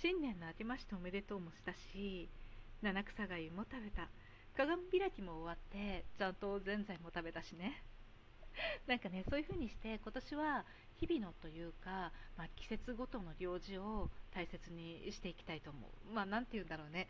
新年の明けましておめでとうもしたし七草がゆも食べた。鏡開きも終わってちゃんとぜんざいも食べたしね。なんかねそういう風にして今年は日々のというか、まあ、季節ごとの行事を大切にしていきたいと思う。まあ何て言うんだろうね。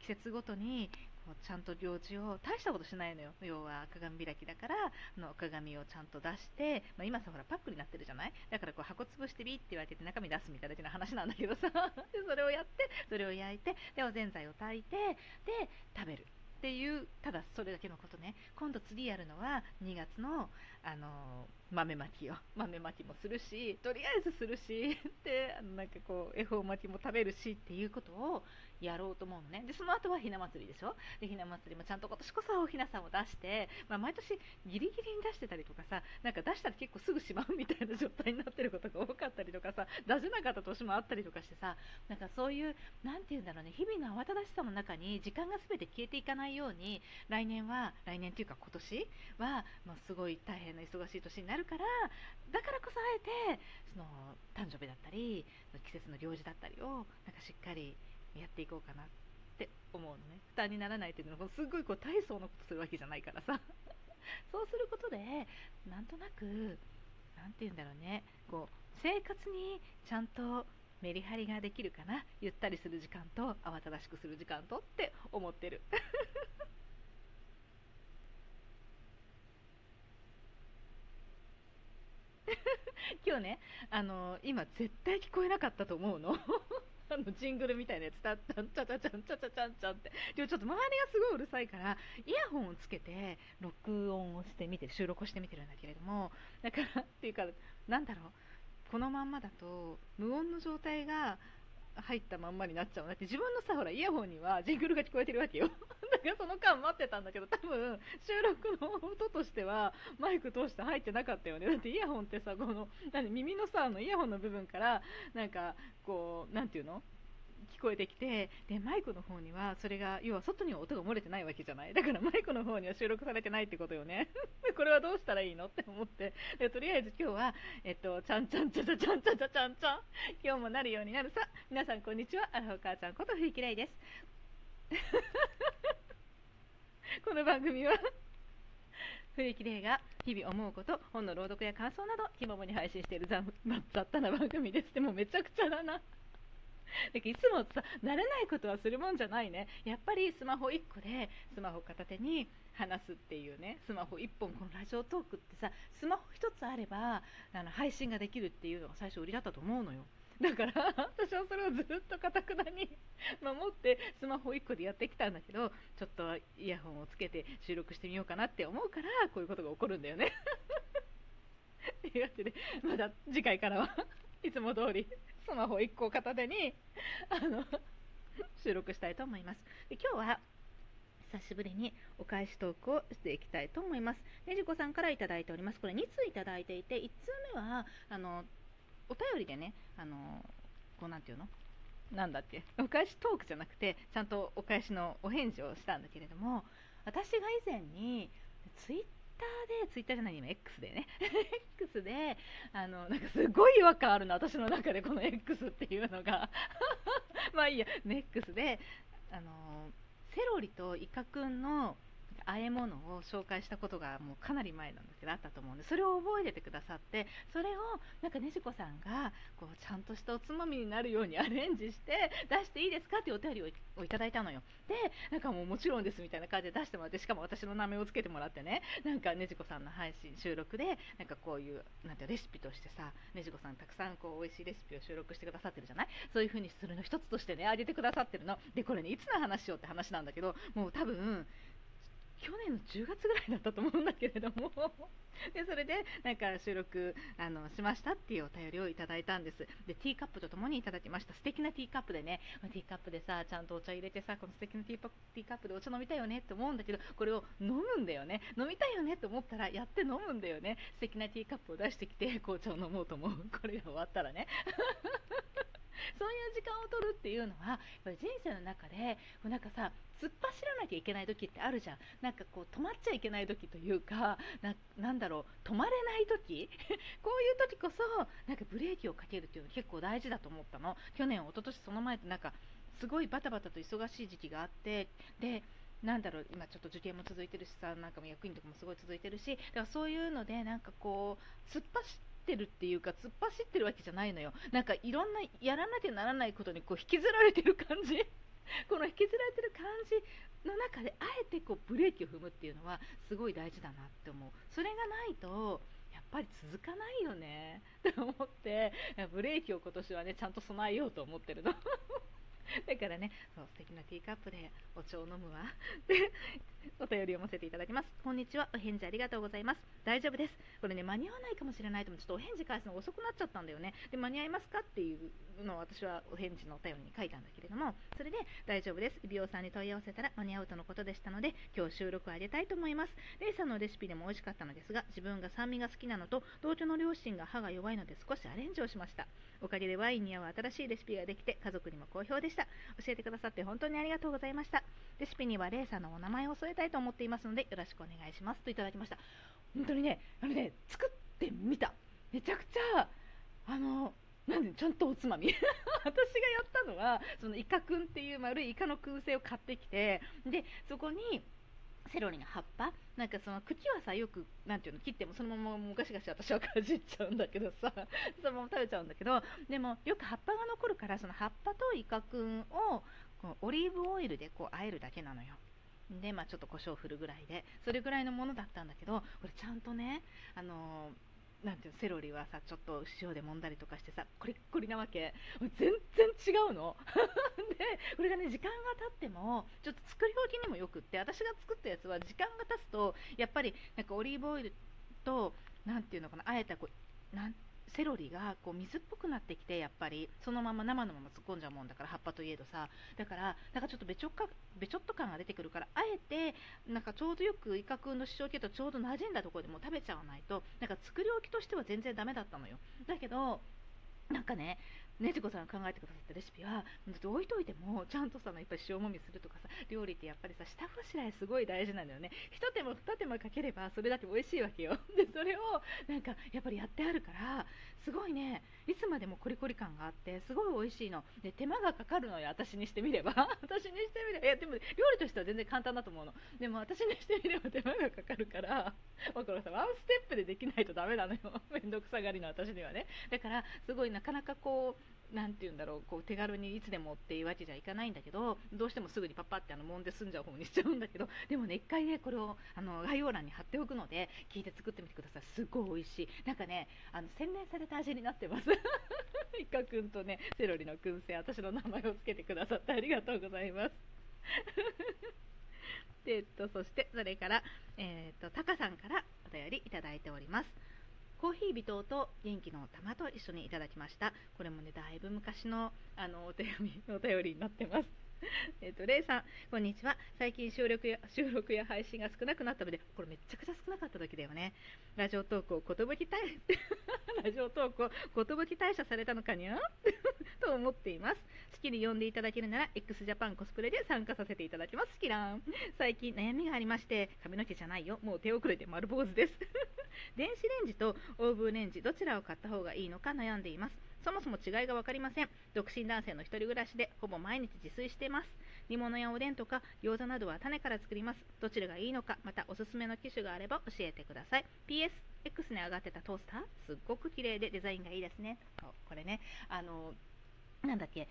季節ごとにこうちゃんと行事を大したことしないのよ。要は鏡開きだからあの鏡をちゃんと出して、まあ、今さほらパックになってるじゃない？だからこう箱潰してビって言われてて中身出すみたいな話なんだけどさ。で それをやってそれを焼いてでおぜんざいを炊いてで食べる。っていうただそれだけのことね。今度次やるのは2月の、あの豆まきよ豆まきもするしとりあえずするし でなんかこう恵方巻きも食べるしっていうことをやろうと思うのね。でその後はひな祭りでしょ？でひな祭りもちゃんと今年こそおひなさんを出して、まあ、毎年ギリギリに出してたりとかさなんか出したら結構すぐしまうみたいな状態になってることが多かったりとかさ出せなかった年もあったりとかしてさなんかそういう何て言うんだろうね日々の慌ただしさの中に時間が全て消えていかないように来年は来年っていうか今年は、まあ、すごい大変な忙しい年になるからだからこそあえてその誕生日だったり季節の行事だったりをなんかしっかりやっていこうかなって思うのね。負担にならないっていうのはすごいこう大層なことするわけじゃないからさ。そうすることでなんとなく何て言うんだろうね。こう生活にちゃんとメリハリができるかな。ゆったりする時間と慌ただしくする時間とって思ってる。今日ねあの今絶対聞こえなかったと思うの。あのジングルみたいなやつ、たった。んちゃちゃちゃんちゃちゃちゃんちゃんって。でもちょっと周りがすごいうるさいから、イヤホンをつけて、録音をしてみて、収録をしてみてるんだけれども、だから、っていうか、なんだろう、このまんまだと、無音の状態が、入ったまんまになっちゃうだって。自分のさほらイヤホンにはジングルが聞こえてるわけよ。だからその間待ってたんだけど多分収録の音としてはマイク通して入ってなかったよね。だってイヤホンってさこの何耳のさあのイヤホンの部分からなんかこう何て言うの？聞こえてきてでマイクの方にはそれが要は外には音が漏れてないわけじゃない。だからマイクの方には収録されてないってことよね。これはどうしたらいいのって思って。でとりあえず今日はえっとちゃんちゃんちゃちゃちゃんちゃちゃちゃんちゃん。今日もなるようになるさ。皆さんこんにちは。アラフォ母ちゃんこと冬木玲です。この番組は冬木玲が日々思うこと本の朗読や感想などひももに配信している雑多な番組です。でもめちゃくちゃだな。だいつもさ慣れないことはするもんじゃないね。やっぱりスマホ1個でスマホ片手に話すっていうね。スマホ1本このラジオトークってさスマホ1つあればあの配信ができるっていうのが最初売りだったと思うのよ。だから私はそれをずっとかたくなに 守ってスマホ1個でやってきたんだけどちょっとイヤホンをつけて収録してみようかなって思うからこういうことが起こるんだよね。というわけでまだ次回からは。いつも通り スマホ1個片手にあの収録したいと思います。で今日は久しぶりにお返しトークをしていきたいと思います。ねじこさんから頂いております。これ2通いただいていて、1通目は、あの、お便りでね、あの、こうなんていうの？なんだっけ？お返しトークじゃなくて、ちゃんとお返しのお返事をしたんだけれども、私が以前に、ツイッターで、ツイッターじゃない、今 X でね、X で、あの、なんかすごい違和感あるな、私の中でこの X っていうのが。まあいいや、X で、あの、セロリとイカくんの和え物を紹介したことがもうかなり前なんですけどあったと思うんでそれを覚えててくださってそれをなんかねじこさんがこうちゃんとしたおつまみになるようにアレンジして出していいですかっていうお便りをいただいたのよ。でなんかもうもちろんですみたいな感じで出してもらってしかも私の名前を付けてもらってねなんかねじこさんの配信収録でなんかこういうなんてレシピとしてさねじこさんたくさんこう美味しいレシピを収録してくださってるじゃない？そういう風にするの一つとしてねあげてくださってるの。でこれねいつの話よって話なんだけどもう多分去年の10月ぐらいだったと思うんだけれども。でそれでなんか収録あのしましたっていうお便りをいただいたんです。でティーカップとともにいただきました。素敵なティーカップでね。ティーカップでさちゃんとお茶入れてさこの素敵なティーティーカップでお茶飲みたいよねって思うんだけどこれを飲むんだよね。飲みたいよねって思ったらやって飲むんだよね。素敵なティーカップを出してきて紅茶を飲もうと思う。これが終わったらね。そういう時間を取るっていうのはやっぱり人生の中でなんかさ突っ走らなきゃいけない時ってあるじゃん。なんかこう止まっちゃいけない時というかななんだろう止まれない時。こういう時こそなんかブレーキをかけるっていうの結構大事だと思ったの。去年一昨年その前ってなんかすごいバタバタと忙しい時期があってでなんだろう今ちょっと受験も続いてるしさなんかも役員とかもすごい続いてるしだからそういうのでなんかこう突っ走ってるっていうか突っ走ってるわけじゃないのよ。なんかいろんなやらなきゃならないことにこう引きずられてる感じ。この引きずられてる感じの中であえてこうブレーキを踏むっていうのはすごい大事だなって思う。それがないとやっぱり続かないよね。って思って。ブレーキを今年はねちゃんと備えようと思ってるの。だからね、そう素敵なティーカップでお茶を飲むわ。で、お便り読ませていただきます。こんにちは。お返事ありがとうございます。大丈夫です。これね、間に合わないかもしれないとも、ちょっとお返事返すの遅くなっちゃったんだよね。で、間に合いますかっていうのを私はお返事のお便りに書いたんだけれども、それで大丈夫です。美容さんに問い合わせたら間に合うとのことでしたので、今日収録を上げたいと思います。レイさんのレシピでも美味しかったのですが、自分が酸味が好きなのと、同居の両親が歯が弱いので少しアレンジをしました。おかげでワインに合う新しいレシピができて、家族にも好評でした。教えてくださって本当にありがとうございました。レシピにはレイさんのお名前を添えたいと思っていますので、よろしくお願いします。といただきました。本当にね、あのね、作ってみた。めちゃくちゃ、あの、なんでちゃんとおつまみ 私がやったのはそのイカくんっていう丸いイカの燻製を買ってきてでそこにセロリの葉っぱなんかその茎はさよくなんていうの切ってもそのままもガシガシ私はかじっちゃうんだけどさ そのまま食べちゃうんだけどでもよく葉っぱが残るからその葉っぱとイカくんをこうオリーブオイルでこう和えるだけなのよでまあちょっと胡椒を振るぐらいでそれぐらいのものだったんだけどこれちゃんとねあのーなんていうセロリはさちょっと塩で揉んだりとかしてさコリッコリなわけ。全然違うの。でこれがね時間が経ってもちょっと作り置きにもよくって私が作ったやつは時間が経つとやっぱりなんかオリーブオイルと何ていうのかなあえたこうなんセロリがこう水っぽくなってきてやっぱり。そのまま生のまま突っ込んじゃうもんだから葉っぱといえどさ。だからなんかちょっとべちょっかべちょっと感が出てくるからあえてなんかちょうどよくイカ君の主張系とちょうど馴染んだところでも食べちゃわないとなんか作り置きとしては全然ダメだったのよ。だけどなんかねねじこさんが考えてくださったレシピは、置いといても、ちゃんとさ、やっぱり塩もみするとかさ、料理ってやっぱりさ、下ごしらえすごい大事なんだよね。一手間二手間かければ、それだけ美味しいわけよ。で、それを、なんか、やっぱりやってあるから、すごいね、いつまでもコリコリ感があって、すごい美味しいの。で、手間がかかるのよ、私にしてみれば。私にしてみれば、いや、でも、料理としては全然簡単だと思うの。でも、私にしてみれば手間がかかるから、これさ、ワンステップでできないとダメなのよ。めんどくさがりの私にはね。だから、すごいなかなかこう、なんて言うんだろう、こう手軽にいつでもっていうわけじゃいかないんだけど、どうしてもすぐにパッパってあの揉んで済んじゃう方にしちゃうんだけど、でもね、一回ね、これをあの概要欄に貼っておくので、聞いて作ってみてください。すごい美味しい。なんかね、あの洗練された味になってます。イカくんとね、セロリの燻製、私の名前を付けてくださってありがとうございます。で、えっと、そして、それから、えー、っと、タカさんからお便りいただいております。コーヒー微糖と元気の玉と一緒にいただきました。これもね、だいぶ昔のあのお手紙お便りになってます。えっと、レイさん、こんにちは。最近収録や、収録や配信が少なくなったので、これめちゃくちゃ少なかった時だよね。ラジオトークを寿退、ラジオトークを寿退社されたのかにゃ と思っています。好きに呼んでいただけるなら、x ジャパンコスプレで参加させていただきます。キラン。最近悩みがありまして、髪の毛じゃないよ。もう手遅れで丸坊主です。電子レンジとオーブンレンジ、どちらを買った方がいいのか悩んでいます。そもそも違いが分かりません。独身男性の一人暮らしで、ほぼ毎日自炊しています。煮物やおでんとか餃子などは種から作ります。どちらがいいのか、またおすすめの機種があれば教えてください。PS、X に上がってたトースター、すっごく綺麗でデザインがいいですね。これね、あの、なんだっけ、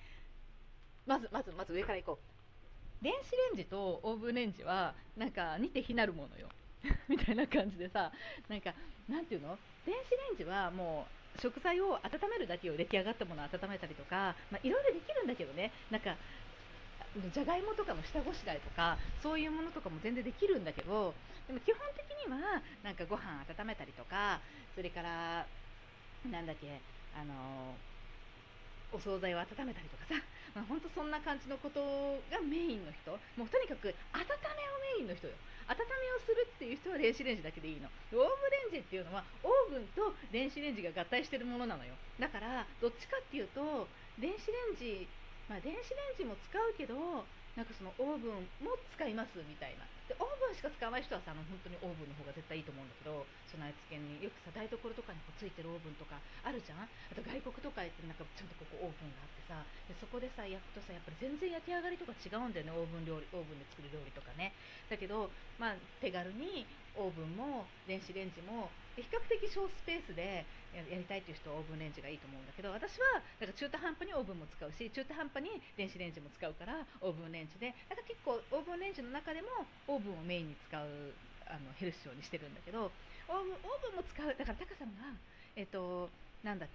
まず、まず、まず上からいこう。電子レンジとオーブンレンジは、なんか似て非なるものよ。みたいな感じでさ、なんか、なんていうの？電子レンジはもう、食材を温めるだけを出来上がったものを温めたりとか、まあ、いろいろできるんだけどね、なんか、じゃがいもとかの下ごしらえとか、そういうものとかも全然できるんだけど、でも基本的には、なんかご飯温めたりとか、それから、なんだっけ、あのお惣菜を温めたりとかさ、まあ、ほんとそんな感じのことがメインの人、もうとにかく温めをメインの人よ。温めをするっていう人は電子レンジだけでいいの。オーブンレンジっていうのは、オーブンと電子レンジが合体してるものなのよ。だから、どっちかっていうと、電子レンジまあ、電子レンジも使うけどなんかそのオーブンも使いますみたいな分しか使わない人はさあの本当にオーブンの方が絶対いいと思うんだけど備え付けによくさ台所とかにこうついてるオーブンとかあるじゃん？あと外国とか行ってなんかちゃんとここオーブンがあってさでそこでさ焼くとさやっぱり全然焼き上がりとか違うんだよね。オーブン料理オーブンで作る料理とかね。だけどまあ手軽にオーブンも電子レンジも比較的小スペースでやりたいという人はオーブンレンジがいいと思うんだけど私はなんか中途半端にオーブンも使うし中途半端に電子レンジも使うからオーブンレンジでなんか結構オーブンレンジの中でもオーブンをメインに使うあのヘルシーにしてるんだけどオーブンオーブンも使うだからタカさんがえっ、となんだ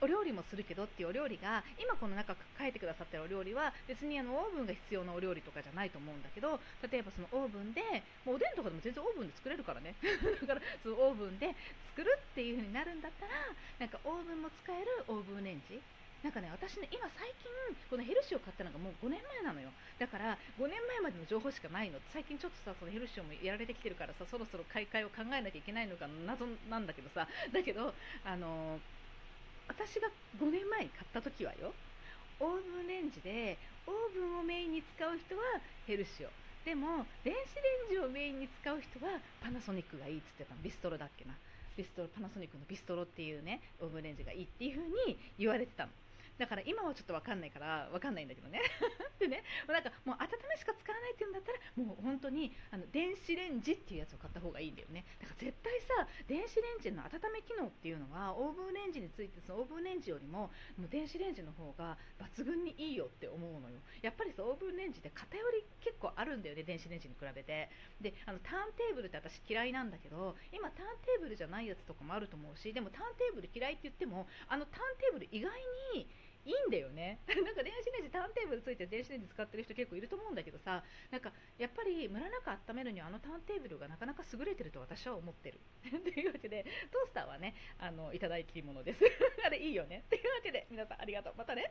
お料理もするけどっていうお料理が今この中書いてくださってるお料理は別にあのオーブンが必要なお料理とかじゃないと思うんだけど例えばそのオーブンでもうおでんとかでも全然オーブンで作れるからね だからそのオーブンで作るっていう風になるんだったらなんかオーブンも使えるオーブンレンジなんかね、私ね、今最近、このヘルシーを買ったのがもう5年前なのよ。だから、5年前までの情報しかないの。最近ちょっとさ、そのヘルシーもやられてきてるからさ、そろそろ買い替えを考えなきゃいけないのか謎なんだけどさ、だけど、あのー私が5年前に買った時はよオーブンレンジでオーブンをメインに使う人はヘルシオ。でも電子レンジをメインに使う人はパナソニックがいいっつってたの。ビストロだっけな。ビストロパナソニックのビストロっていうねオーブンレンジがいいっていう風に言われてたの。だから今はちょっとわかんないからわかんないんだけどね。でねなんかもう温めしか使わないっていうんだったらもう本当にあの電子レンジっていうやつを買った方がいいんだよね。だから絶対さ電子レンジの温め機能っていうのはオーブンレンジについてそのオーブンレンジよりももう電子レンジの方が抜群にいいよって思うのよ。やっぱりさオーブンレンジって偏り結構あるんだよね電子レンジに比べて。であのターンテーブルって私嫌いなんだけど今ターンテーブルじゃないやつとかもあると思うしでもターンテーブル嫌いって言ってもあのターンテーブル意外にいいんだよね。なんか電子レンジターンテーブルついて電子レンジ使ってる人結構いると思うんだけどさなんかやっぱりムラなく温めるにはあのターンテーブルがなかなか優れてると私は思ってる。というわけでトースターはねあのいただき物です。あれいいよね。というわけで皆さんありがとう。またね。